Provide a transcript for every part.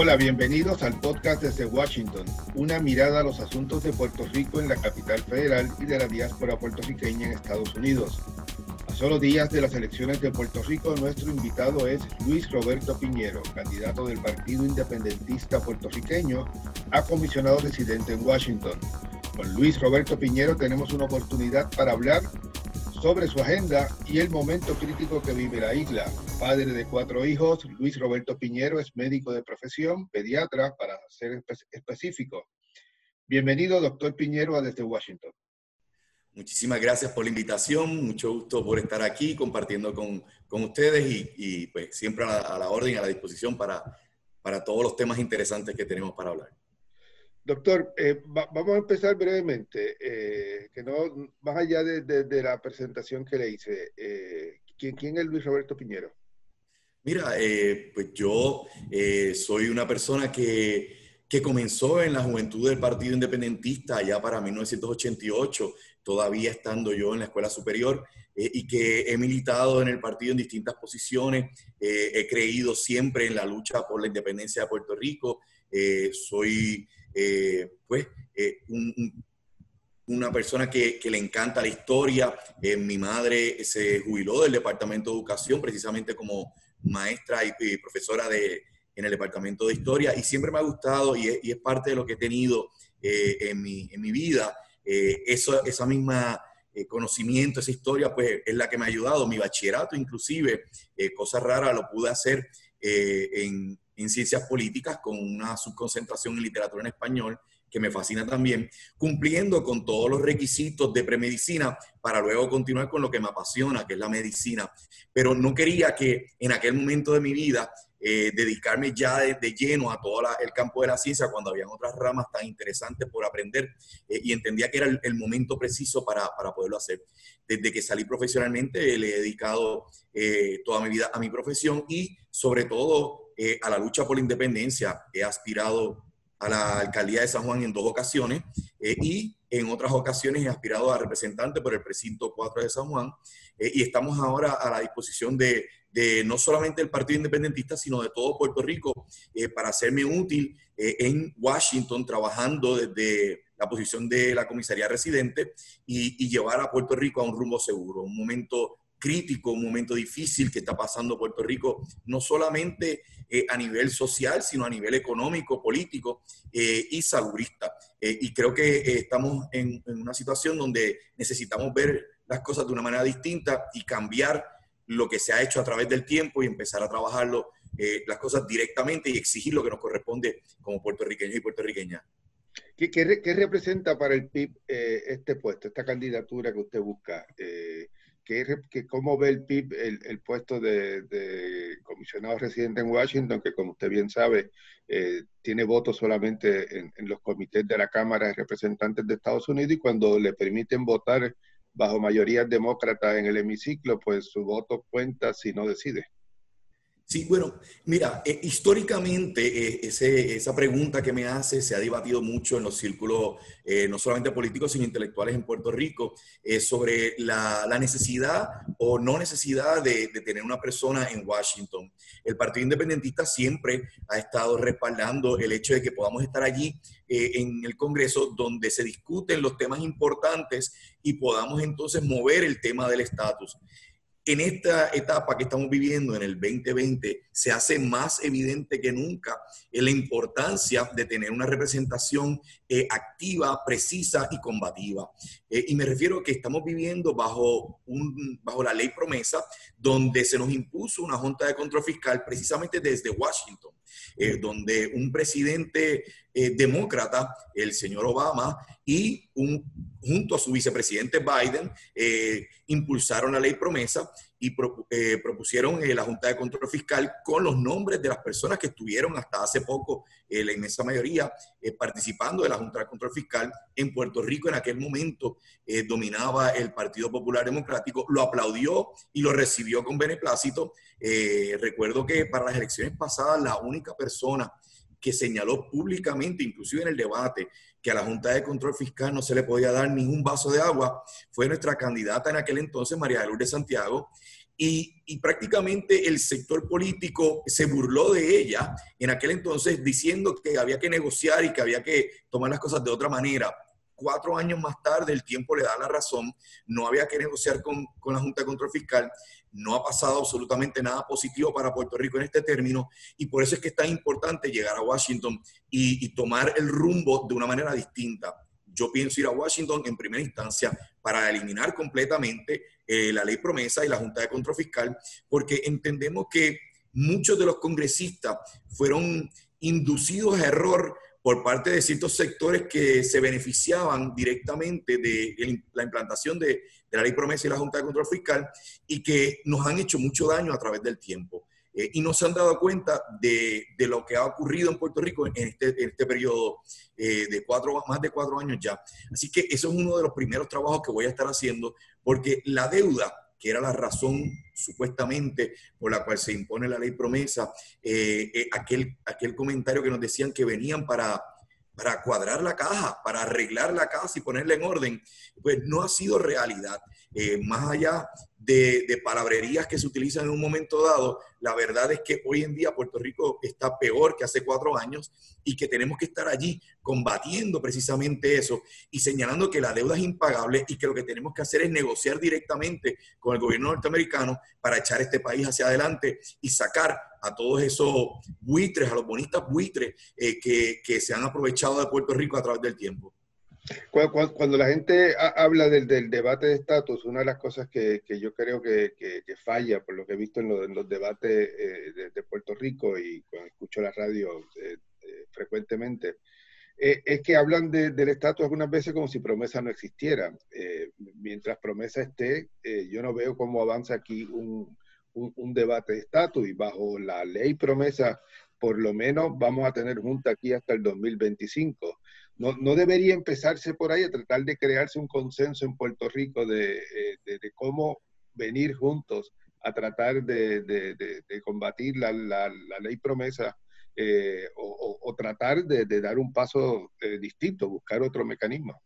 Hola, bienvenidos al podcast desde Washington, una mirada a los asuntos de Puerto Rico en la capital federal y de la diáspora puertorriqueña en Estados Unidos. A solo días de las elecciones de Puerto Rico, nuestro invitado es Luis Roberto Piñero, candidato del Partido Independentista Puertorriqueño a comisionado residente en Washington. Con Luis Roberto Piñero tenemos una oportunidad para hablar sobre su agenda y el momento crítico que vive la isla. Padre de cuatro hijos, Luis Roberto Piñero es médico de profesión, pediatra, para ser específico. Bienvenido, doctor Piñero, a desde Washington. Muchísimas gracias por la invitación, mucho gusto por estar aquí compartiendo con, con ustedes y, pues siempre a la, orden, a la disposición para, para todos los temas interesantes que tenemos para hablar. Doctor, eh, vamos a empezar brevemente, eh, que no más allá de, la presentación que le hice. Eh, ¿quién, es Luis Roberto Piñero? Mira, pues yo soy una persona que, que, comenzó en la juventud del Partido Independentista ya para 1988, todavía estando yo en la escuela superior, y que he militado en el partido en distintas posiciones, he creído siempre en la lucha por la independencia de Puerto Rico, soy eh, pues, eh, una persona que, le encanta la historia. Eh, mi madre se jubiló del Departamento de Educación precisamente como maestra y, profesora de, en el Departamento de Historia y siempre me ha gustado y es, parte de lo que he tenido en mi, en, mi, vida. eso, esa misma conocimiento, esa historia, pues es la que me ha ayudado. Mi bachillerato inclusive, cosa rara, lo pude hacer en, en ciencias políticas con una subconcentración en literatura en español que me fascina también, cumpliendo con todos los requisitos de premedicina para luego continuar con lo que me apasiona, que es la medicina. Pero no quería que en aquel momento de mi vida eh, dedicarme ya de, lleno a todo el campo de la ciencia cuando habían otras ramas tan interesantes por aprender eh, y entendía que era el, momento preciso para, para, poderlo hacer. Desde que salí profesionalmente le he dedicado eh, toda mi vida a mi profesión y sobre todo eh, a la lucha por la independencia. He aspirado a la alcaldía de San Juan en dos ocasiones eh, y en otras ocasiones he aspirado a representante por el precinto 4 de San Juan eh, y estamos ahora a la disposición de, no solamente el Partido Independentista, sino de todo Puerto Rico para hacerme útil en Washington trabajando desde la posición de la comisaría residente y, y llevar a Puerto Rico a un rumbo seguro, un momento crítico, un momento difícil que está pasando Puerto Rico, no solamente eh, a nivel social, sino a nivel económico, político eh, y saludista. Eh, y creo que estamos en, una situación donde necesitamos ver las cosas de una manera distinta y cambiar lo que se ha hecho a través del tiempo y empezar a trabajarlo las cosas directamente y exigir lo que nos corresponde como puertorriqueños y puertorriqueñas. ¿Qué, qué, representa para el PIB este puesto, esta candidatura que usted busca? Que, cómo ve el PIB el, puesto de, comisionado residente en Washington, que como usted bien sabe, eh, tiene votos solamente en, en, los comités de la Cámara de Representantes de Estados Unidos y cuando le permiten votar bajo mayoría demócrata en el hemiciclo, pues su voto cuenta si no decide. Sí, bueno, mira, eh, históricamente eh, esa pregunta que me hace se ha debatido mucho en los círculos, eh, no solamente políticos, sino intelectuales en Puerto Rico, sobre la, necesidad o no necesidad de, de, tener una persona en Washington. El Partido Independentista siempre ha estado respaldando el hecho de que podamos estar allí en el Congreso donde se discuten los temas importantes y podamos entonces mover el tema del estatus en esta etapa que estamos viviendo en el 2020 se hace más evidente que nunca la importancia de tener una representación eh, activa, precisa y combativa. Eh, y me refiero a que estamos viviendo bajo, la ley promesa, donde se nos impuso una junta de control fiscal precisamente desde Washington, eh, donde un presidente demócrata, el señor Obama, y un, junto a su vicepresidente Biden, impulsaron la ley promesa y eh, propusieron eh, la Junta de Control Fiscal con los nombres de las personas que estuvieron hasta hace poco, eh, la inmensa mayoría, participando de la Junta de Control Fiscal en Puerto Rico. En aquel momento dominaba el Partido Popular Democrático, lo aplaudió y lo recibió con beneplácito. recuerdo que para las elecciones pasadas la única persona que señaló públicamente, inclusive en el debate, que a la Junta de Control Fiscal no se le podía dar ningún vaso de agua, fue nuestra candidata en aquel entonces, María de Lourdes Santiago, y, y, prácticamente el sector político se burló de ella en aquel entonces diciendo que había que negociar y que había que tomar las cosas de otra manera cuatro años más tarde el tiempo le da la razón, no había que negociar con, con, la Junta de Control Fiscal, no ha pasado absolutamente nada positivo para Puerto Rico en este término y por eso es que es tan importante llegar a Washington y, tomar el rumbo de una manera distinta. Yo pienso ir a Washington en primera instancia para eliminar completamente eh, la ley promesa y la Junta de Control Fiscal, porque entendemos que muchos de los congresistas fueron inducidos a error por parte de ciertos sectores que se beneficiaban directamente de la implantación de, la ley promesa y la Junta de Control Fiscal y que nos han hecho mucho daño a través del tiempo. Eh, y no se han dado cuenta de, lo que ha ocurrido en Puerto Rico en este, este periodo eh, de cuatro, más de cuatro años ya. Así que eso es uno de los primeros trabajos que voy a estar haciendo, porque la deuda que era la razón supuestamente por la cual se impone la ley promesa, eh, eh, aquel, aquel comentario que nos decían que venían para, para cuadrar la caja, para arreglar la casa y ponerla en orden, pues no ha sido realidad. Eh, más allá de, palabrerías que se utilizan en un momento dado, la verdad es que hoy en día Puerto Rico está peor que hace cuatro años y que tenemos que estar allí combatiendo precisamente eso y señalando que la deuda es impagable y que lo que tenemos que hacer es negociar directamente con el gobierno norteamericano para echar este país hacia adelante y sacar a todos esos buitres, a los bonistas buitres eh, que se han aprovechado de Puerto Rico a través del tiempo. Cuando, la gente habla del, debate de estatus, una de las cosas que, yo creo que, falla, por lo que he visto en, los debates eh, de, Puerto Rico y cuando escucho la radio eh, eh, frecuentemente, es que hablan del estatus algunas veces como si promesa no existiera. mientras promesa esté, yo no veo cómo avanza aquí un, un debate de estatus y bajo la ley promesa, por lo menos vamos a tener junta aquí hasta el 2025 no, no, debería empezarse por ahí a tratar de crearse un consenso en Puerto Rico de, eh, de, cómo venir juntos a tratar de, de combatir la, la, ley promesa eh, o, o, tratar de, dar un paso eh, distinto, buscar otro mecanismo.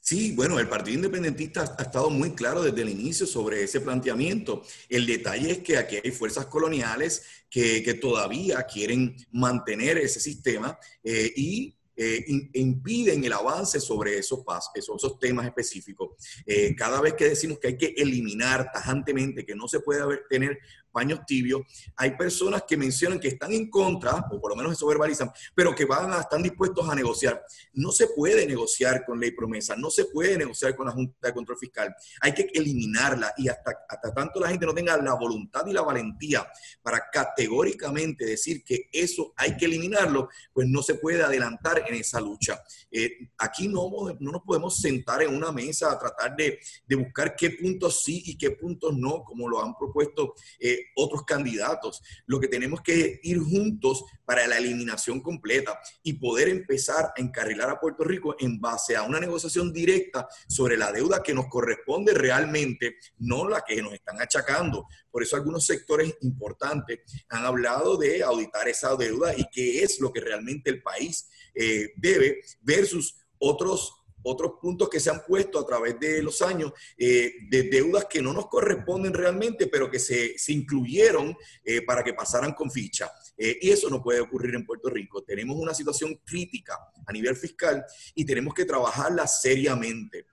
Sí, bueno, el Partido Independentista ha estado muy claro desde el inicio sobre ese planteamiento. El detalle es que aquí hay fuerzas coloniales que, que todavía quieren mantener ese sistema y eh, impiden el avance sobre esos, esos, esos temas específicos. Eh, cada vez que decimos que hay que eliminar tajantemente, que no se puede haber, tener paños tibios. Hay personas que mencionan que están en contra, o por lo menos eso verbalizan, pero que van a, están dispuestos a negociar. No se puede negociar con ley promesa, no se puede negociar con la Junta de Control Fiscal. Hay que eliminarla y hasta, hasta tanto la gente no tenga la voluntad y la valentía para categóricamente decir que eso hay que eliminarlo, pues no se puede adelantar en esa lucha. Eh, aquí no, no nos podemos sentar en una mesa a tratar de, de buscar qué puntos sí y qué puntos no, como lo han propuesto eh, otros candidatos. Lo que tenemos que ir juntos para la eliminación completa y poder empezar a encarrilar a Puerto Rico en base a una negociación directa sobre la deuda que nos corresponde realmente, no la que nos están achacando. Por eso algunos sectores importantes han hablado de auditar esa deuda y qué es lo que realmente el país eh, debe versus otros otros puntos que se han puesto a través de los años eh, de deudas que no nos corresponden realmente, pero que se, se incluyeron eh, para que pasaran con ficha. Eh, y eso no puede ocurrir en Puerto Rico. Tenemos una situación crítica a nivel fiscal y tenemos que trabajarla seriamente.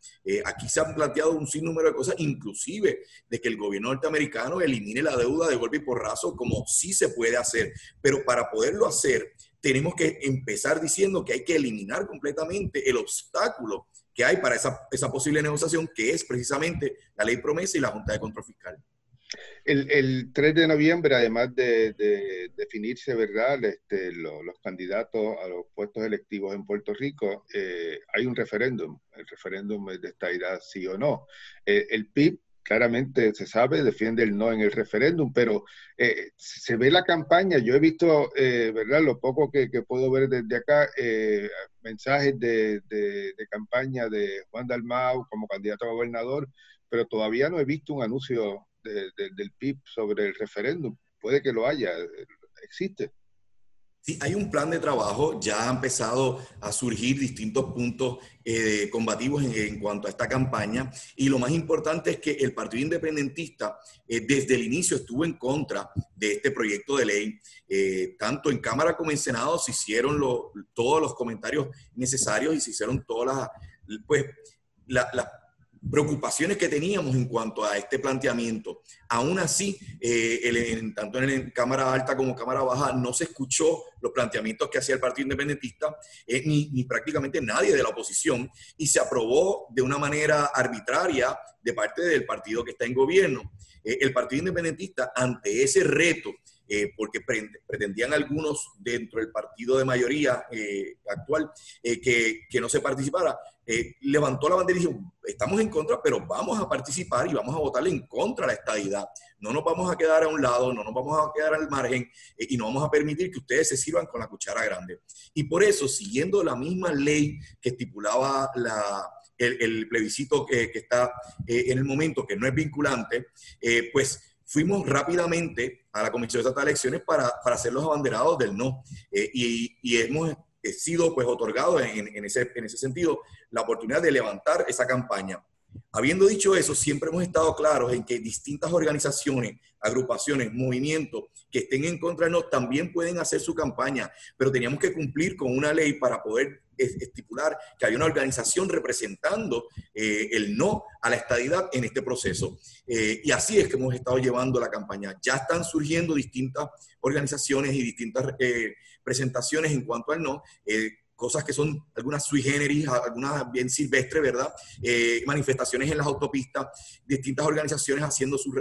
aquí se han planteado un sinnúmero de cosas, inclusive de que el gobierno norteamericano elimine la deuda de golpe y porrazo, como sí se puede hacer. Pero para poderlo hacer, tenemos que empezar diciendo que hay que eliminar completamente el obstáculo que hay para esa, esa posible negociación, que es precisamente la ley promesa y la Junta de Control Fiscal. El, el 3 de noviembre, además de, de definirse ¿verdad? Este, lo, los candidatos a los puestos electivos en Puerto Rico, eh, hay un referéndum. El referéndum es de esta idea sí o no. Eh, el PIB claramente se sabe, defiende el no en el referéndum, pero eh, se ve la campaña, yo he visto, eh, ¿verdad? Lo poco que, puedo ver desde acá, eh, mensajes de, campaña de Juan Dalmau como candidato a gobernador, pero todavía no he visto un anuncio del PIB sobre el referéndum. Puede que lo haya, existe. Sí, hay un plan de trabajo, ya ha empezado a surgir distintos puntos eh, combativos en, cuanto a esta campaña y lo más importante es que el Partido Independentista eh, desde el inicio estuvo en contra de este proyecto de ley. Eh, tanto en Cámara como en Senado se hicieron todos los comentarios necesarios y se hicieron todas las, pues, las preocupaciones que teníamos en cuanto a este planteamiento. Aún así, eh, tanto en, Cámara Alta como Cámara Baja, no se escuchó los planteamientos que hacía el Partido Independentista, eh, ni, prácticamente nadie de la oposición, y se aprobó de una manera arbitraria de parte del partido que está en gobierno. Eh, el Partido Independentista, ante ese reto, porque pretendían algunos dentro del partido de mayoría actual que, que no se participara, eh, levantó la bandera y dijo, estamos en contra, pero vamos a participar y vamos a votarle en contra a la estadidad. No nos vamos a quedar a un lado, no nos vamos a quedar al margen eh, y no vamos a permitir que ustedes se sirvan con la cuchara grande. Y por eso, siguiendo la misma ley que estipulaba la, el, plebiscito que, está eh, en el momento, que no es vinculante, pues fuimos rápidamente a la Comisión de Estatal de Elecciones para, para hacer los abanderados del no. y, y hemos sido pues otorgado en, ese, en ese sentido la oportunidad de levantar esa campaña. Habiendo dicho eso, siempre hemos estado claros en que distintas organizaciones, agrupaciones, movimientos que estén en contra de nosotros también pueden hacer su campaña, pero teníamos que cumplir con una ley para poder estipular que hay una organización representando eh, el no a la estadidad en este proceso. Eh, y así es que hemos estado llevando la campaña. Ya están surgiendo distintas organizaciones y distintas eh, presentaciones en cuanto al no cosas que son algunas sui generis, algunas bien silvestres, ¿verdad? manifestaciones en las autopistas, distintas organizaciones haciendo su,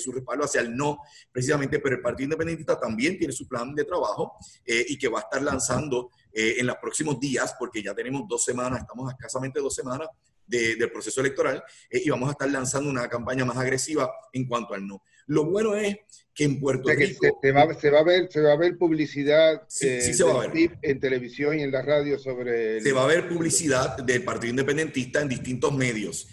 su, respaldo hacia el no, precisamente, pero el Partido Independentista también tiene su plan de trabajo y que va a estar lanzando eh, en los próximos días, porque ya tenemos dos semanas, estamos a escasamente dos semanas del proceso electoral eh, y vamos a estar lanzando una campaña más agresiva en cuanto al no. Lo bueno es que en Puerto Rico... Se, va, a ver, se va a ver publicidad eh, en televisión y en la radio sobre... Se va a ver publicidad del Partido Independentista en distintos medios.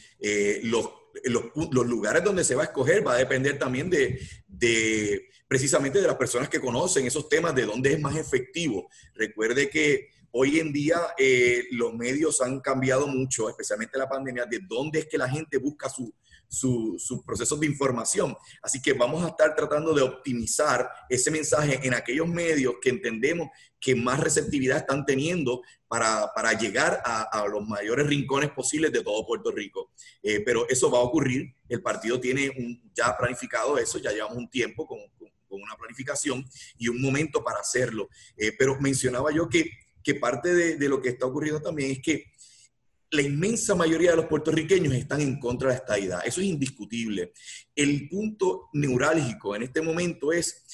los, los, los, lugares donde se va a escoger va a depender también de, de precisamente de las personas que conocen esos temas, de dónde es más efectivo. Recuerde que hoy en día eh, los medios han cambiado mucho, especialmente la pandemia, de dónde es que la gente busca sus su, procesos de información. Así que vamos a estar tratando de optimizar ese mensaje en aquellos medios que entendemos que más receptividad están teniendo para, para llegar a, los mayores rincones posibles de todo Puerto Rico. Eh, pero eso va a ocurrir. El partido tiene ya planificado eso, ya llevamos un tiempo con, una planificación y un momento para hacerlo. Eh, pero mencionaba yo que, que parte de, lo que está ocurriendo también es que la inmensa mayoría de los puertorriqueños están en contra de esta idea. Eso es indiscutible. El punto neurálgico en este momento es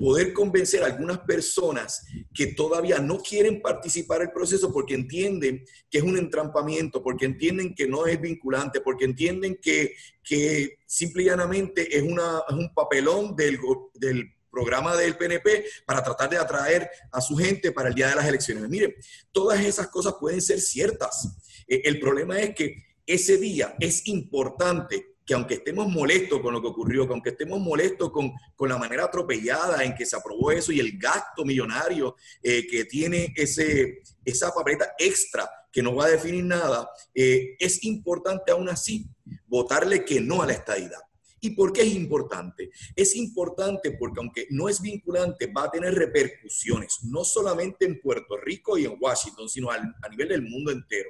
poder convencer a algunas personas que todavía no quieren participar el proceso porque entienden que es un entrampamiento, porque entienden que no es vinculante, porque entienden que, que simple y llanamente es, un papelón del, del programa del PNP para tratar de atraer a su gente para el día de las elecciones. Mire, todas esas cosas pueden ser ciertas. Eh, el problema es que ese día es importante que aunque estemos molestos con lo que ocurrió, que aunque estemos molestos con, con la manera atropellada en que se aprobó eso y el gasto millonario eh, que tiene ese, esa papeleta extra que no va a definir nada, eh, es importante aún así votarle que no a la estadidad. ¿Y por qué es importante? Es importante porque aunque no es vinculante, va a tener repercusiones, no solamente en Puerto Rico y en Washington, sino a nivel del mundo entero.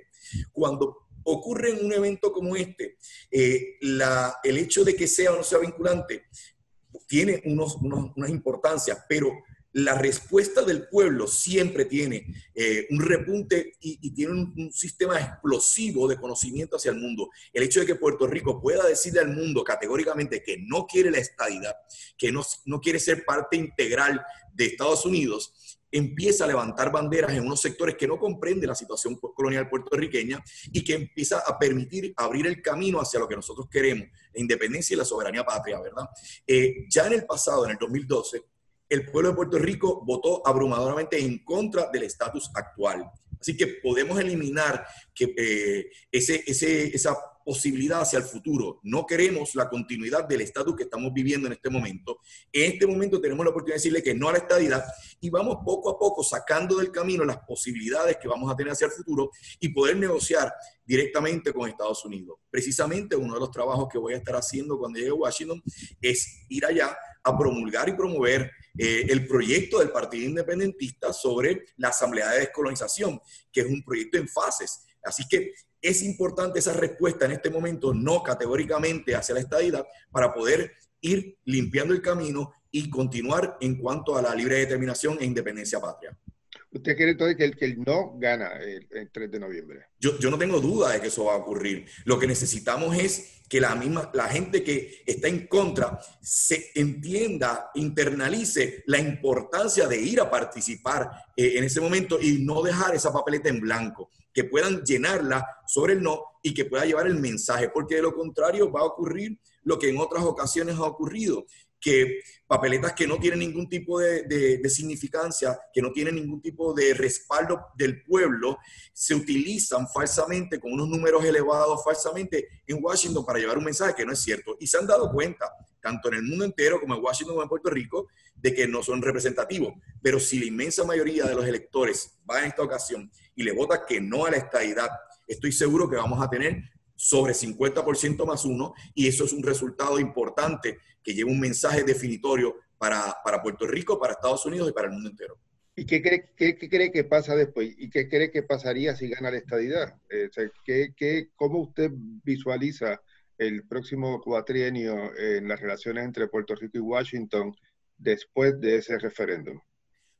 Cuando ocurre en un evento como este, eh, el hecho de que sea o no sea vinculante tiene unos, unas importancias, pero la respuesta del pueblo siempre tiene eh, un repunte y, tiene un, sistema explosivo de conocimiento hacia el mundo. El hecho de que Puerto Rico pueda decirle al mundo categóricamente que no quiere la estadidad, que no, no quiere ser parte integral de Estados Unidos, empieza a levantar banderas en unos sectores que no comprenden la situación colonial puertorriqueña y que empieza a permitir abrir el camino hacia lo que nosotros queremos, la independencia y la soberanía patria, ¿verdad? Eh, ya en el pasado, en el 2012, el pueblo de Puerto Rico votó abrumadoramente en contra del estatus actual. Así que podemos eliminar eh, esa posibilidad hacia el futuro. No queremos la continuidad del estatus que estamos viviendo en este momento. En este momento tenemos la oportunidad de decirle que no a la estadidad y vamos poco a poco sacando del camino las posibilidades que vamos a tener hacia el futuro y poder negociar directamente con Estados Unidos. Precisamente uno de los trabajos que voy a estar haciendo cuando llegue a Washington es ir allá a promulgar y promover eh, el proyecto del Partido Independentista sobre la Asamblea de Descolonización, que es un proyecto en fases. Así que es importante esa respuesta en este momento, no categóricamente hacia la estadidad, para poder ir limpiando el camino y continuar en cuanto a la libre determinación e independencia patria. ¿Usted quiere entonces que el, que el no gana el, 3 de noviembre? Yo, yo, no tengo duda de que eso va a ocurrir. Lo que necesitamos es que la misma, la gente que está en contra se entienda, internalice la importancia de ir a participar eh, en ese momento y no dejar esa papeleta en blanco, que puedan llenarla sobre el no y que pueda llevar el mensaje, porque de lo contrario va a ocurrir lo que en otras ocasiones ha ocurrido, que papeletas que no tienen ningún tipo de, de, significancia, que no tienen ningún tipo de respaldo del pueblo, se utilizan falsamente con unos números elevados falsamente en Washington para llevar un mensaje que no es cierto. Y se han dado cuenta, tanto en el mundo entero como en Washington como en Puerto Rico, de que no son representativos. Pero si la inmensa mayoría de los electores va en esta ocasión y le vota que no a la estadidad, estoy seguro que vamos a tener sobre 50% más uno, y eso es un resultado importante que lleva un mensaje definitorio para, para, Puerto Rico, para Estados Unidos y para el mundo entero. ¿Y qué cree, qué, cree que pasa después? ¿Y qué cree que pasaría si gana la estadidad? Eh, ¿qué, qué, ¿Cómo usted visualiza el próximo cuatrienio en las relaciones entre Puerto Rico y Washington después de ese referéndum?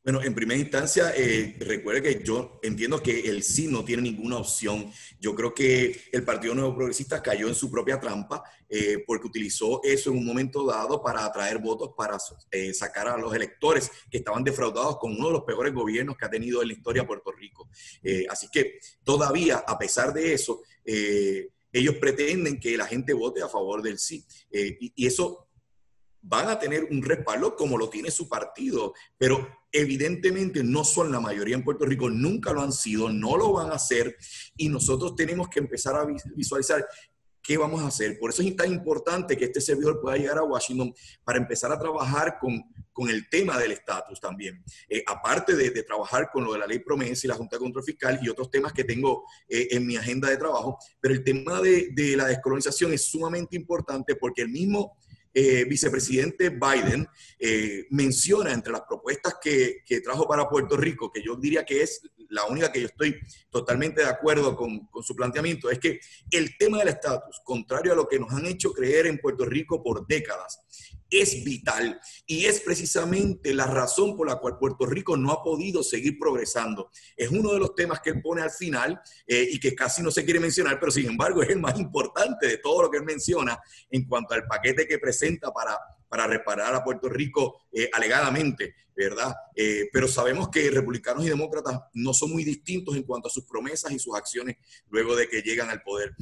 Bueno, en primera instancia, eh, recuerde que yo entiendo que el sí no tiene ninguna opción. Yo creo que el Partido Nuevo Progresista cayó en su propia trampa eh, porque utilizó eso en un momento dado para atraer votos, para eh, sacar a los electores que estaban defraudados con uno de los peores gobiernos que ha tenido en la historia Puerto Rico. así que todavía, a pesar de eso, ellos pretenden que la gente vote a favor del sí. y eso van a tener un respaldo como lo tiene su partido, pero evidentemente no son la mayoría en Puerto Rico, nunca lo han sido, no lo van a hacer y nosotros tenemos que empezar a visualizar qué vamos a hacer. Por eso es tan importante que este servidor pueda llegar a Washington para empezar a trabajar con, con el tema del estatus también. Eh, aparte de, trabajar con lo de la ley promesa y la Junta de Control Fiscal y otros temas que tengo eh, en mi agenda de trabajo, pero el tema de, de la descolonización es sumamente importante porque el mismo eh, vicepresidente Biden eh, menciona entre las propuestas que, que, trajo para Puerto Rico, que yo diría que es la única que yo estoy totalmente de acuerdo con, con su planteamiento, es que el tema del estatus, contrario a lo que nos han hecho creer en Puerto Rico por décadas, es vital y es precisamente la razón por la cual Puerto Rico no ha podido seguir progresando. Es uno de los temas que él pone al final eh, y que casi no se quiere mencionar, pero sin embargo es el más importante de todo lo que él menciona en cuanto al paquete que presenta para, para reparar a Puerto Rico eh, alegadamente, ¿verdad? Eh, pero sabemos que republicanos y demócratas no son muy distintos en cuanto a sus promesas y sus acciones luego de que llegan al poder.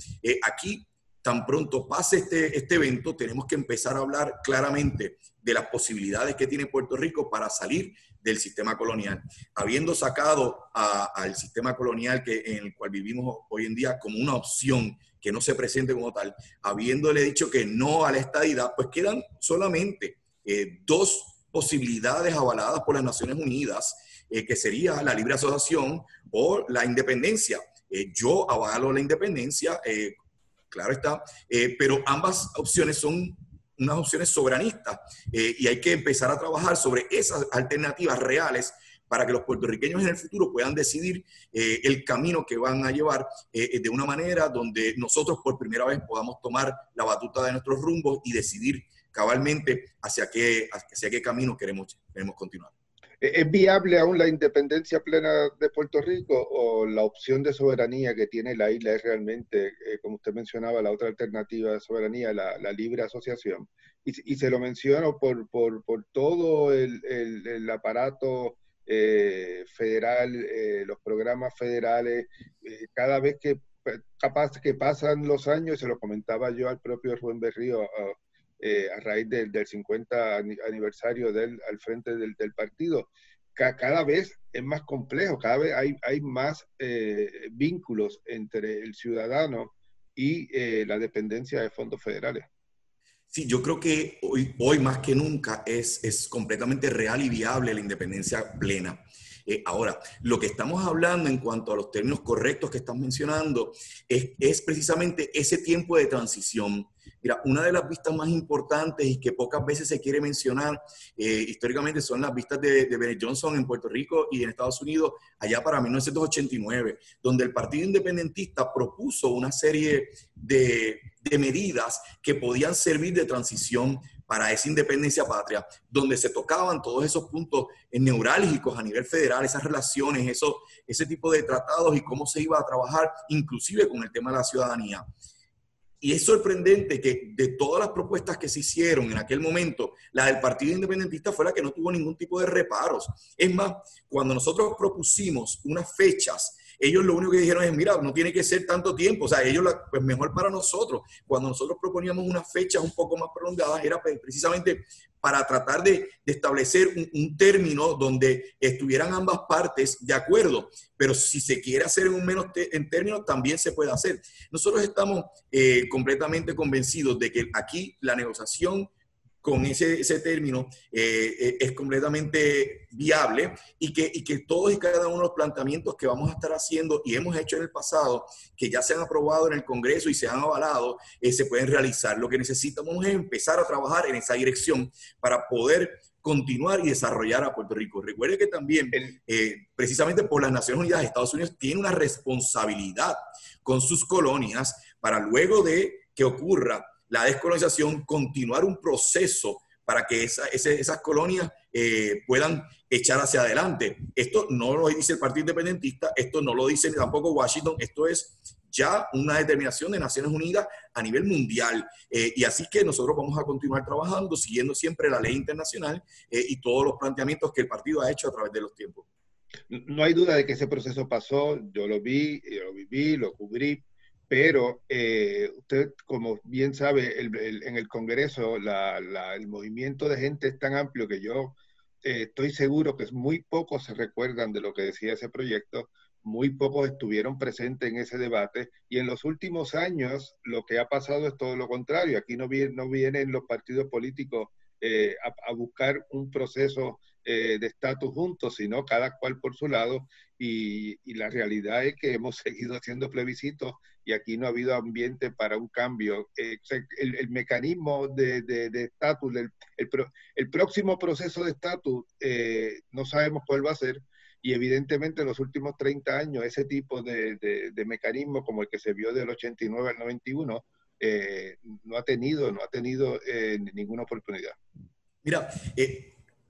aquí tan pronto pase este, este evento, tenemos que empezar a hablar claramente de las posibilidades que tiene Puerto Rico para salir del sistema colonial. Habiendo sacado al sistema colonial que, en el cual vivimos hoy en día como una opción que no se presente como tal, habiéndole dicho que no a la estadidad, pues quedan solamente eh, dos posibilidades avaladas por las Naciones Unidas, eh, que sería la libre asociación o la independencia. Eh, yo avalo la independencia claro está, eh, pero ambas opciones son unas opciones soberanistas eh, y hay que empezar a trabajar sobre esas alternativas reales para que los puertorriqueños en el futuro puedan decidir eh, el camino que van a llevar de una manera donde nosotros por primera vez podamos tomar la batuta de nuestros rumbos y decidir cabalmente hacia qué, hacia qué camino queremos, queremos continuar. ¿Es viable aún la independencia plena de Puerto Rico o la opción de soberanía que tiene la isla es realmente, eh, como usted mencionaba, la otra alternativa de soberanía, la, libre asociación? Y, se lo menciono por, por, todo el, aparato eh, federal, eh, los programas federales, cada vez que capaz que pasan los años, se lo comentaba yo al propio Rubén Berrío, eh, a raíz del, 50 aniversario del, al frente del, partido. cada vez es más complejo, cada vez hay, hay más eh, vínculos entre el ciudadano y eh, la dependencia de fondos federales. Sí, yo creo que hoy, hoy más que nunca es, es completamente real y viable la independencia plena. Eh, ahora, lo que estamos hablando en cuanto a los términos correctos que estás mencionando es, es precisamente ese tiempo de transición Mira, una de las vistas más importantes y que pocas veces se quiere mencionar eh, históricamente son las vistas de, de Bennett Johnson en Puerto Rico y en Estados Unidos, allá para 1989, donde el Partido Independentista propuso una serie de, de medidas que podían servir de transición para esa independencia patria, donde se tocaban todos esos puntos neurálgicos a nivel federal, esas relaciones, eso, ese tipo de tratados y cómo se iba a trabajar, inclusive con el tema de la ciudadanía. Y es sorprendente que de todas las propuestas que se hicieron en aquel momento, la del Partido Independentista fue la que no tuvo ningún tipo de reparos. Es más, cuando nosotros propusimos unas fechas ellos lo único que dijeron es, mira, no tiene que ser tanto tiempo, o sea, ellos, pues mejor para nosotros. Cuando nosotros proponíamos unas fechas un poco más prolongadas, era pues, precisamente para tratar de, establecer un, término donde estuvieran ambas partes de acuerdo. Pero si se quiere hacer en un menos en términos, también se puede hacer. Nosotros estamos eh, completamente convencidos de que aquí la negociación con ese, ese término eh, eh, es completamente viable y que, y que todos y cada uno de los planteamientos que vamos a estar haciendo y hemos hecho en el pasado, que ya se han aprobado en el Congreso y se han avalado, eh, se pueden realizar. Lo que necesitamos es empezar a trabajar en esa dirección para poder continuar y desarrollar a Puerto Rico. Recuerde que también, precisamente por las Naciones Unidas, Estados Unidos tiene una responsabilidad con sus colonias para luego de que ocurra la descolonización, continuar un proceso para que esas colonias eh, puedan echar hacia adelante. Esto no lo dice el Partido Independentista, esto no lo dice tampoco Washington, esto es ya una determinación de Naciones Unidas a nivel mundial. Eh, y así que nosotros vamos a continuar trabajando, siguiendo siempre la ley internacional eh, y todos los planteamientos que el partido ha hecho a través de los tiempos. No hay duda de que ese proceso pasó, yo lo vi, lo viví, lo cubrí, pero eh, usted, como bien sabe, en el Congreso el movimiento de gente es tan amplio que yo eh, estoy seguro que muy pocos se recuerdan de lo que decía ese proyecto, muy pocos estuvieron presentes en ese debate y en los últimos años lo que ha pasado es todo lo contrario. Aquí no, no vienen los partidos políticos eh, a, buscar un proceso de estatus juntos, sino cada cual por su lado. Y, la realidad es que hemos seguido haciendo plebiscitos y aquí no ha habido ambiente para un cambio. Eh, el, mecanismo de estatus, el, el, próximo proceso de estatus, eh, no sabemos cuál va a ser. Y evidentemente en los últimos 30 años ese tipo de, de, mecanismo como el que se vio del 89 al 91 eh, no ha tenido, no ha tenido ninguna oportunidad. Mira,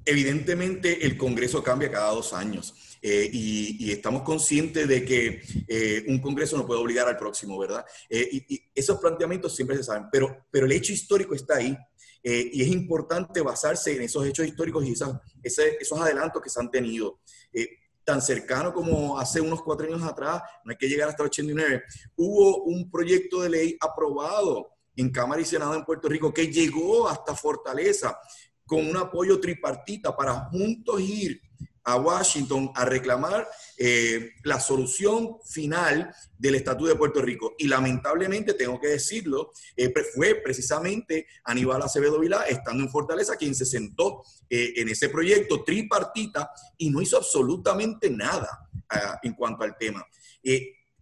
evidentemente el Congreso cambia cada dos años eh, y, estamos conscientes de que eh, un Congreso no puede obligar al próximo, ¿verdad? Eh, y, esos planteamientos siempre se saben, pero, pero el hecho histórico está ahí y es importante basarse en esos hechos históricos y esos adelantos que se han tenido. tan cercano como hace unos cuatro años atrás, no hay que llegar hasta el 89, hubo un proyecto de ley aprobado en Cámara y Senado en Puerto Rico que llegó hasta Fortaleza con un apoyo tripartita para juntos ir a Washington a reclamar eh, la solución final del Estatuto de Puerto Rico. Y lamentablemente, tengo que decirlo, eh, fue precisamente Aníbal Acevedo Vilá, estando en Fortaleza, quien se sentó eh, en ese proyecto tripartita y no hizo absolutamente nada ah, en cuanto al tema.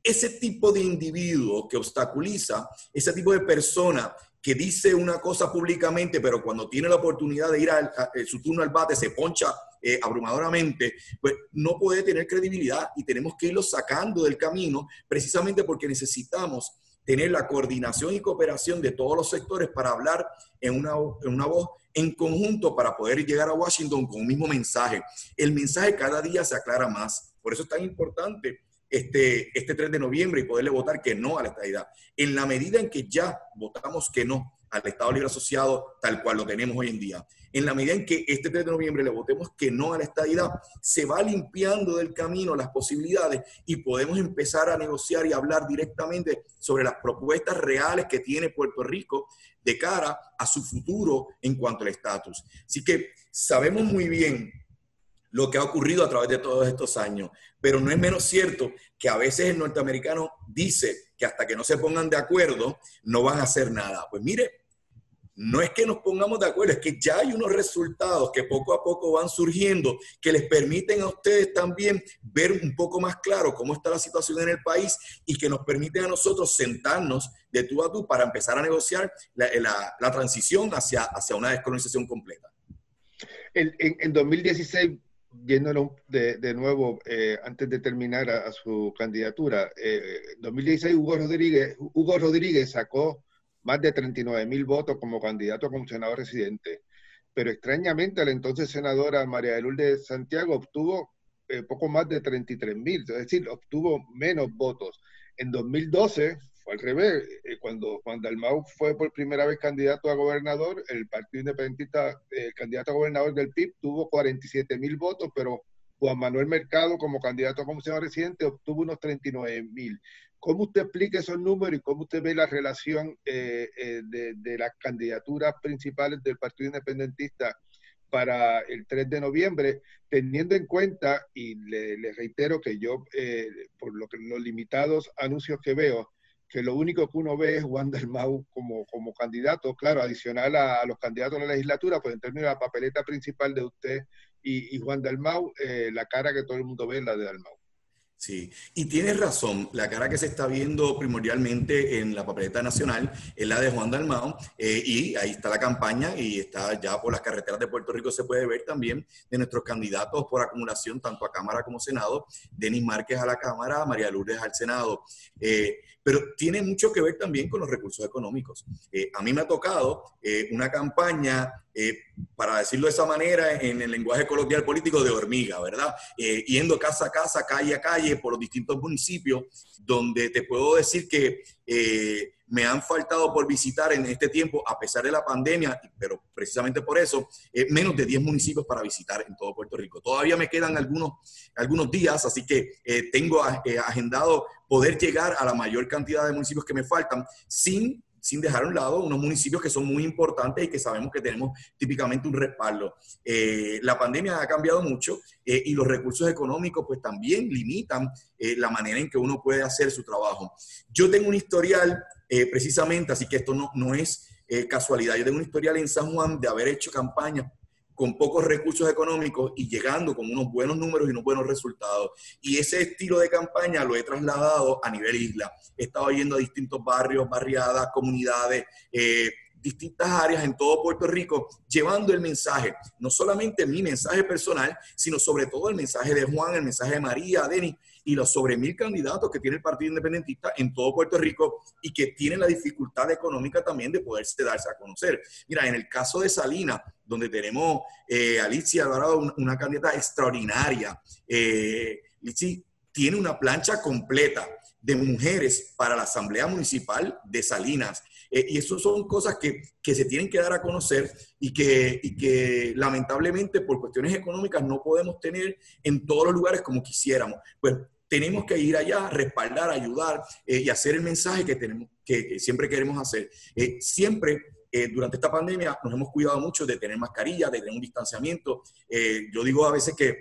ese tipo de individuo que obstaculiza, ese tipo de persona que dice una cosa públicamente, pero cuando tiene la oportunidad de ir a, eh, su turno al bate se poncha eh, abrumadoramente, pues no puede tener credibilidad y tenemos que irlo sacando del camino precisamente porque necesitamos tener la coordinación y cooperación de todos los sectores para hablar en una, en una voz en conjunto para poder llegar a Washington con un mismo mensaje. El mensaje cada día se aclara más. Por eso es tan importante este, este 3 de noviembre y poderle votar que no a la estadidad. En la medida en que ya votamos que no al Estado Libre Asociado tal cual lo tenemos hoy en día, en la medida en que este 3 de noviembre le votemos que no a la estadidad, se va limpiando del camino las posibilidades y podemos empezar a negociar y hablar directamente sobre las propuestas reales que tiene Puerto Rico de cara a su futuro en cuanto al estatus. Así que sabemos muy bien lo que ha ocurrido a través de todos estos años. Pero no es menos cierto que a veces el norteamericano dice que hasta que no se pongan de acuerdo no van a hacer nada. Pues mire, no es que nos pongamos de acuerdo, es que ya hay unos resultados que poco a poco van surgiendo que les permiten a ustedes también ver un poco más claro cómo está la situación en el país y que nos permiten a nosotros sentarnos de tú a tú para empezar a negociar la, transición hacia, hacia una descolonización completa. En, en, 2016, yéndonos de, de nuevo, eh, antes de terminar a, su candidatura, eh, en 2016 Hugo Rodríguez, Hugo Rodríguez sacó más de 39 mil votos como candidato a senador residente. Pero extrañamente la entonces senadora María de Lourdes Santiago obtuvo eh, poco más de 33 mil, es decir, obtuvo menos votos. En 2012 al revés, eh, cuando Juan Dalmau fue por primera vez candidato a gobernador, el Partido Independentista, el candidato a gobernador del PIB tuvo 47 mil votos, pero Juan Manuel Mercado como candidato a senador residente obtuvo unos 39 mil. ¿Cómo usted explica esos números y cómo usted ve la relación eh, eh, de, las candidaturas principales del Partido Independentista para el 3 de noviembre, teniendo en cuenta, y le, reitero que yo, eh, por lo que, los limitados anuncios que veo, que lo único que uno ve es Juan del Mau como, como candidato, claro, adicional a, los candidatos a la legislatura, pues en términos de la papeleta principal de usted y, Juan Dalmau, la cara que todo el mundo ve es la de Dalmau. Sí, y tienes razón, la cara que se está viendo primordialmente en la papeleta nacional es la de Juan Dalmao, eh, y ahí está la campaña y está ya por las carreteras de Puerto Rico se puede ver también de nuestros candidatos por acumulación, tanto a Cámara como Senado, Denis Márquez a la Cámara, María Lourdes al Senado. Eh, pero tiene mucho que ver también con los recursos económicos. Eh, a mí me ha tocado una campaña para decirlo de esa manera, en el lenguaje coloquial político, de hormiga, ¿verdad? Yendo casa a casa, calle a calle, por los distintos municipios, donde te puedo decir que eh, me han faltado por visitar en este tiempo, a pesar de la pandemia, pero precisamente por eso, menos de 10 municipios para visitar en todo Puerto Rico. Todavía me quedan algunos, algunos días, así que tengo agendado poder llegar a la mayor cantidad de municipios que me faltan sin sin dejar a un lado unos municipios que son muy importantes y que sabemos que tenemos típicamente un respaldo. Eh, la pandemia ha cambiado mucho eh, y los recursos económicos pues también limitan eh, la manera en que uno puede hacer su trabajo. Yo tengo un historial precisamente, así que esto no, no es casualidad, yo tengo un historial en San Juan de haber hecho campaña con pocos recursos económicos y llegando con unos buenos números y unos buenos resultados. Y ese estilo de campaña lo he trasladado a nivel isla. He estado yendo a distintos barrios, barriadas, comunidades, eh, distintas áreas en todo Puerto Rico, llevando el mensaje, no solamente mi mensaje personal, sino sobre todo el mensaje de Juan, el mensaje de María, Denis, y los sobre mil candidatos que tiene el Partido Independentista en todo Puerto Rico y que tienen la dificultad económica también de poderse darse a conocer. Mira, en el caso de Salina, donde tenemos eh, Alicia Alvarado, una, candidata extraordinaria, eh, tiene una plancha completa de mujeres para la Asamblea Municipal de Salinas. Eh, y eso son cosas que, que, se tienen que dar a conocer y que, y que lamentablemente por cuestiones económicas no podemos tener en todos los lugares como quisiéramos. Pues tenemos que ir allá, respaldar, ayudar eh, y hacer el mensaje que, tenemos, que, siempre queremos hacer. Eh, siempre eh, durante esta pandemia nos hemos cuidado mucho de tener mascarilla, de tener un distanciamiento. yo digo a veces que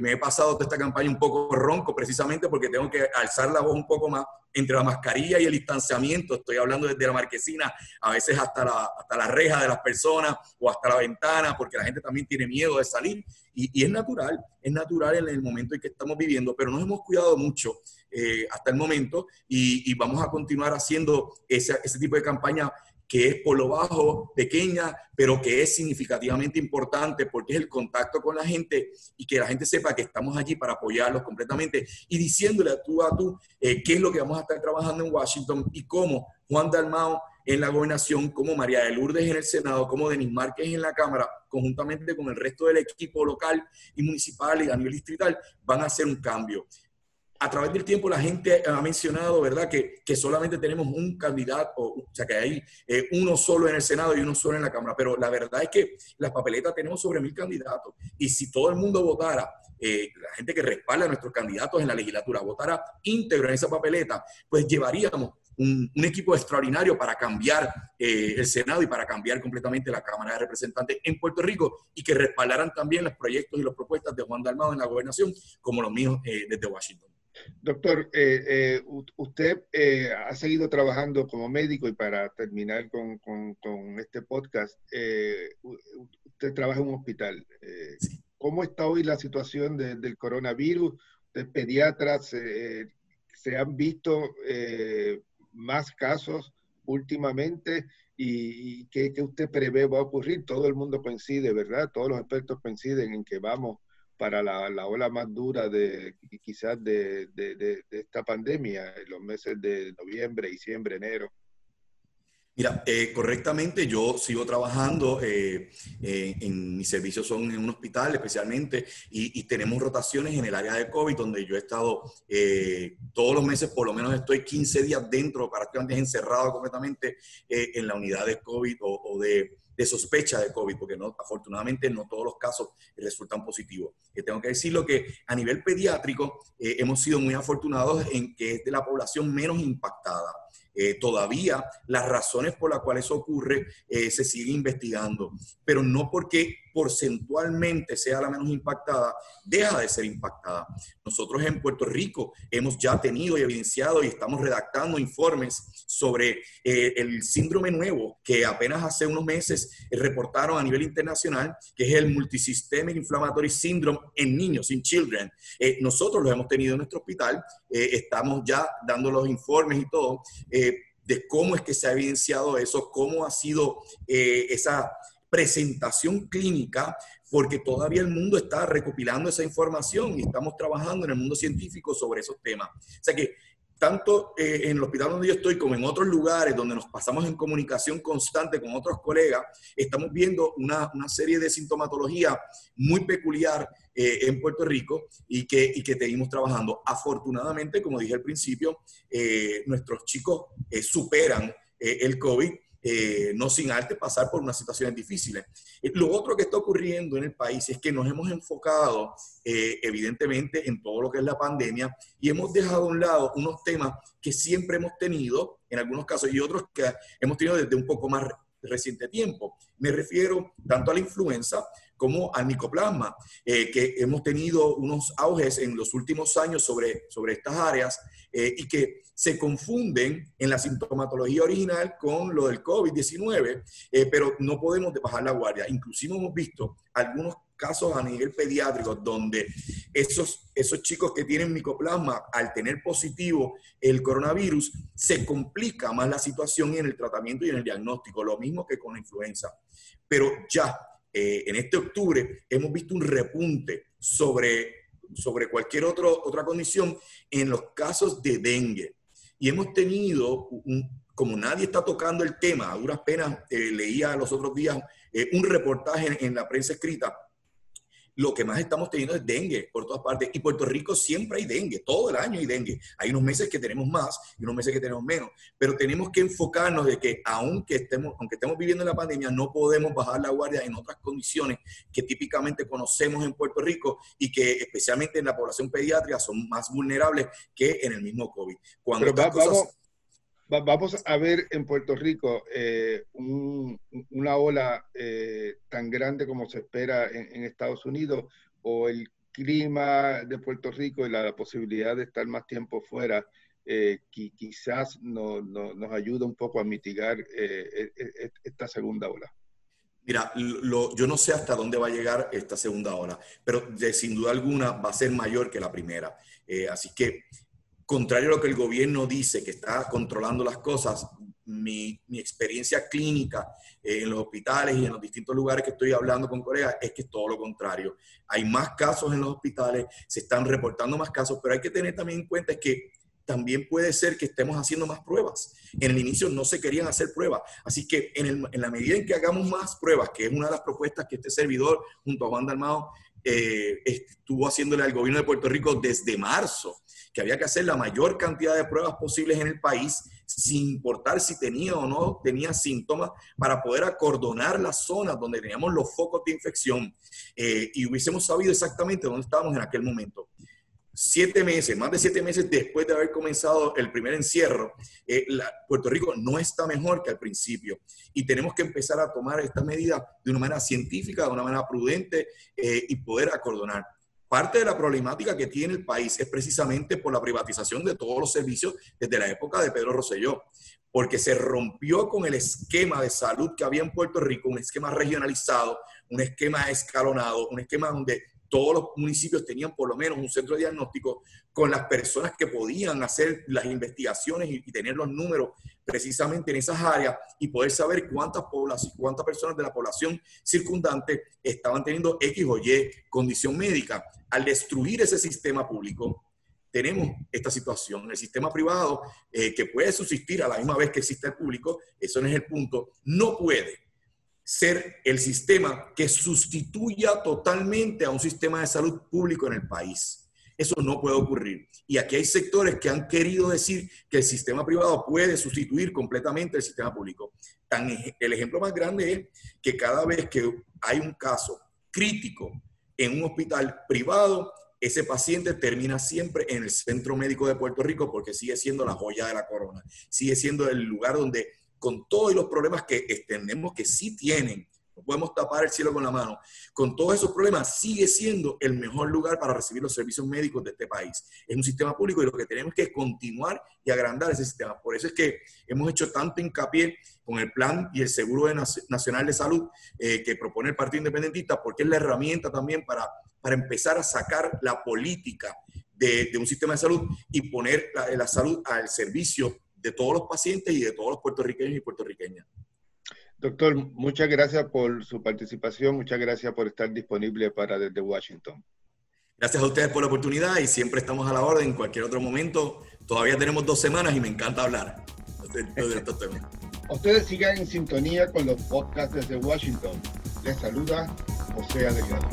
me he pasado toda esta campaña un poco ronco precisamente porque tengo que alzar la voz un poco más entre la mascarilla y el distanciamiento. Estoy hablando desde la marquesina, a veces hasta la, hasta la reja de las personas o hasta la ventana, porque la gente también tiene miedo de salir. Y, es natural, es natural en el momento en que estamos viviendo, pero nos hemos cuidado mucho eh, hasta el momento y, vamos a continuar haciendo ese, ese tipo de campaña que es por lo bajo, pequeña, pero que es significativamente importante porque es el contacto con la gente y que la gente sepa que estamos allí para apoyarlos completamente y diciéndole a tú a tú eh, qué es lo que vamos a estar trabajando en Washington y cómo Juan Dalmao en la gobernación, como María de Lourdes en el Senado, como Denis Márquez en la Cámara, conjuntamente con el resto del equipo local y municipal y a nivel distrital, van a hacer un cambio. A través del tiempo la gente ha mencionado, ¿verdad?, que, solamente tenemos un candidato, o sea, que hay eh, uno solo en el Senado y uno solo en la Cámara, pero la verdad es que las papeletas tenemos sobre mil candidatos y si todo el mundo votara eh, la gente que respalda a nuestros candidatos en la legislatura votara íntegro en esa papeleta, pues llevaríamos un, equipo extraordinario para cambiar eh, el Senado y para cambiar completamente la Cámara de Representantes en Puerto Rico y que respaldaran también los proyectos y las propuestas de Juan Dalmado en la gobernación, como los míos eh, desde Washington. Doctor, eh, usted ha seguido trabajando como médico y para terminar con, este podcast, usted trabaja en un hospital. ¿Cómo está hoy la situación del coronavirus? De pediatras, se han visto más casos últimamente y, qué, usted prevé va a ocurrir. Todo el mundo coincide, ¿verdad? Todos los expertos coinciden en que vamos para la, la ola más dura de quizás de, de, esta pandemia en los meses de noviembre, diciembre, enero. Mira, eh, correctamente yo sigo trabajando, eh, eh, en mis servicios son en un hospital especialmente y, tenemos rotaciones en el área de COVID donde yo he estado todos los meses, por lo menos estoy 15 días dentro, prácticamente encerrado completamente en la unidad de COVID o, de, de, sospecha de COVID, porque no, afortunadamente no todos los casos resultan positivos. tengo que decirlo que a nivel pediátrico hemos sido muy afortunados en que es de la población menos impactada. Eh, todavía las razones por las cuales eso ocurre eh, se sigue investigando, pero no porque porcentualmente sea la menos impactada, deja de ser impactada. Nosotros en Puerto Rico hemos ya tenido y evidenciado y estamos redactando informes sobre eh, el síndrome nuevo que apenas hace unos meses reportaron a nivel internacional, que es el Multisystemic Inflammatory Syndrome en niños, en children. nosotros lo hemos tenido en nuestro hospital, estamos ya dando los informes y todo de cómo es que se ha evidenciado eso, cómo ha sido eh, esa presentación clínica, porque todavía el mundo está recopilando esa información y estamos trabajando en el mundo científico sobre esos temas. O sea que tanto eh, en el hospital donde yo estoy como en otros lugares donde nos pasamos en comunicación constante con otros colegas, estamos viendo una, una serie de sintomatología muy peculiar eh, en Puerto Rico y que, y que seguimos trabajando. Afortunadamente, como dije al principio, eh, nuestros chicos superan el COVID eh, no sin arte pasar por unas situaciones difíciles. Eh, lo otro que está ocurriendo en el país es que nos hemos enfocado eh, evidentemente en todo lo que es la pandemia y hemos dejado a un lado unos temas que siempre hemos tenido en algunos casos y otros que hemos tenido desde un poco más reciente tiempo. Me refiero tanto a la influenza como al micoplasma, que hemos tenido unos auges en los últimos años sobre, sobre estas áreas y que se confunden en la sintomatología original con lo del COVID-19, eh, pero no podemos bajar la guardia. Inclusive hemos visto algunos casos a nivel pediátrico donde esos, esos chicos que tienen micoplasma, al tener positivo el coronavirus, se complica más la situación en el tratamiento y en el diagnóstico, lo mismo que con la influenza. Pero ya eh, en este octubre hemos visto un repunte sobre, sobre cualquier otro, otra condición en los casos de dengue. Y hemos tenido, como nadie está tocando el tema, a duras penas eh, leía los otros días eh, un reportaje en, la prensa escrita lo que más estamos teniendo es dengue por todas partes. Y Puerto Rico siempre hay dengue, todo el año hay dengue. Hay unos meses que tenemos más y unos meses que tenemos menos. Pero tenemos que enfocarnos de que aunque estemos, aunque estemos viviendo la pandemia, no podemos bajar la guardia en otras condiciones que típicamente conocemos en Puerto Rico y que especialmente en la población pediátrica son más vulnerables que en el mismo COVID. Cuando vamos, vamos a ver en Puerto Rico eh, una ola eh, tan grande como se espera en, Estados Unidos o el clima de Puerto Rico y la, posibilidad de estar más tiempo fuera eh, quizás no, nos ayuda un poco a mitigar e, e, esta segunda ola. Mira, yo no sé hasta dónde va a llegar esta segunda ola, pero de, sin duda alguna va a ser mayor que la primera. así que contrario a lo que el gobierno dice, que está controlando las cosas, mi, experiencia clínica eh, en los hospitales y en los distintos lugares que estoy hablando con colegas es que todo lo contrario. Hay más casos en los hospitales, se están reportando más casos, pero hay que tener también en cuenta que también puede ser que estemos haciendo más pruebas. En el inicio no se querían hacer pruebas, así que en, la medida en que hagamos más pruebas, que es una de las propuestas que este servidor junto a Juan Dalmado eh, estuvo haciéndole al gobierno de Puerto Rico desde marzo, que había que hacer la mayor cantidad de pruebas posibles en el país, sin importar si tenía o no tenía síntomas, para poder acordonar las zonas donde teníamos los focos de infección eh, y hubiésemos sabido exactamente dónde estábamos en aquel momento. siete meses, más de siete meses después de haber comenzado el primer encierro, eh, Puerto Rico no está mejor que al principio. Y tenemos que empezar a tomar esta medida de una manera científica, de una manera prudente eh, y poder acordonar. Parte de la problemática que tiene el país es precisamente por la privatización de todos los servicios desde la época de Pedro Rosselló, porque se rompió con el esquema de salud que había en Puerto Rico, un esquema regionalizado, un esquema escalonado, un esquema donde todos los municipios tenían por lo menos un centro de diagnóstico con las personas que podían hacer las investigaciones y, tener los números precisamente en esas áreas y poder saber cuántas, cuántas personas de la población circundante estaban teniendo X o Y condición médica. Al destruir ese sistema público, tenemos esta situación. El sistema privado, eh, que puede subsistir a la misma vez que existe el público, eso no es el punto, no puede ser el sistema que sustituya totalmente a un sistema de salud público en el país. Eso no puede ocurrir. Y aquí hay sectores que han querido decir que el sistema privado puede sustituir completamente el sistema público. El ejemplo más grande es que cada vez que hay un caso crítico en un hospital privado, ese paciente termina siempre en el centro médico de Puerto Rico porque sigue siendo la joya de la corona, sigue siendo el lugar donde con todos los problemas que entendemos que sí tienen, no podemos tapar el cielo con la mano, con todos esos problemas sigue siendo el mejor lugar para recibir los servicios médicos de este país. Es un sistema público y lo que tenemos que es continuar y agrandar ese sistema. Por eso es que hemos hecho tanto hincapié con el plan y el Seguro Nacional de Salud eh, que propone el Partido Independentista, porque es la herramienta también para, para empezar a sacar la política de, un sistema de salud y poner la, la salud al servicio de todos los pacientes y de todos los puertorriqueños y puertorriqueñas. Doctor, muchas gracias por su participación, muchas gracias por estar disponible para desde Washington. Gracias a ustedes por la oportunidad y siempre estamos a la orden en cualquier otro momento. Todavía tenemos dos semanas y me encanta hablar de, estos temas. Ustedes sigan en sintonía con los podcasts desde Washington. Les saluda José Adelgado.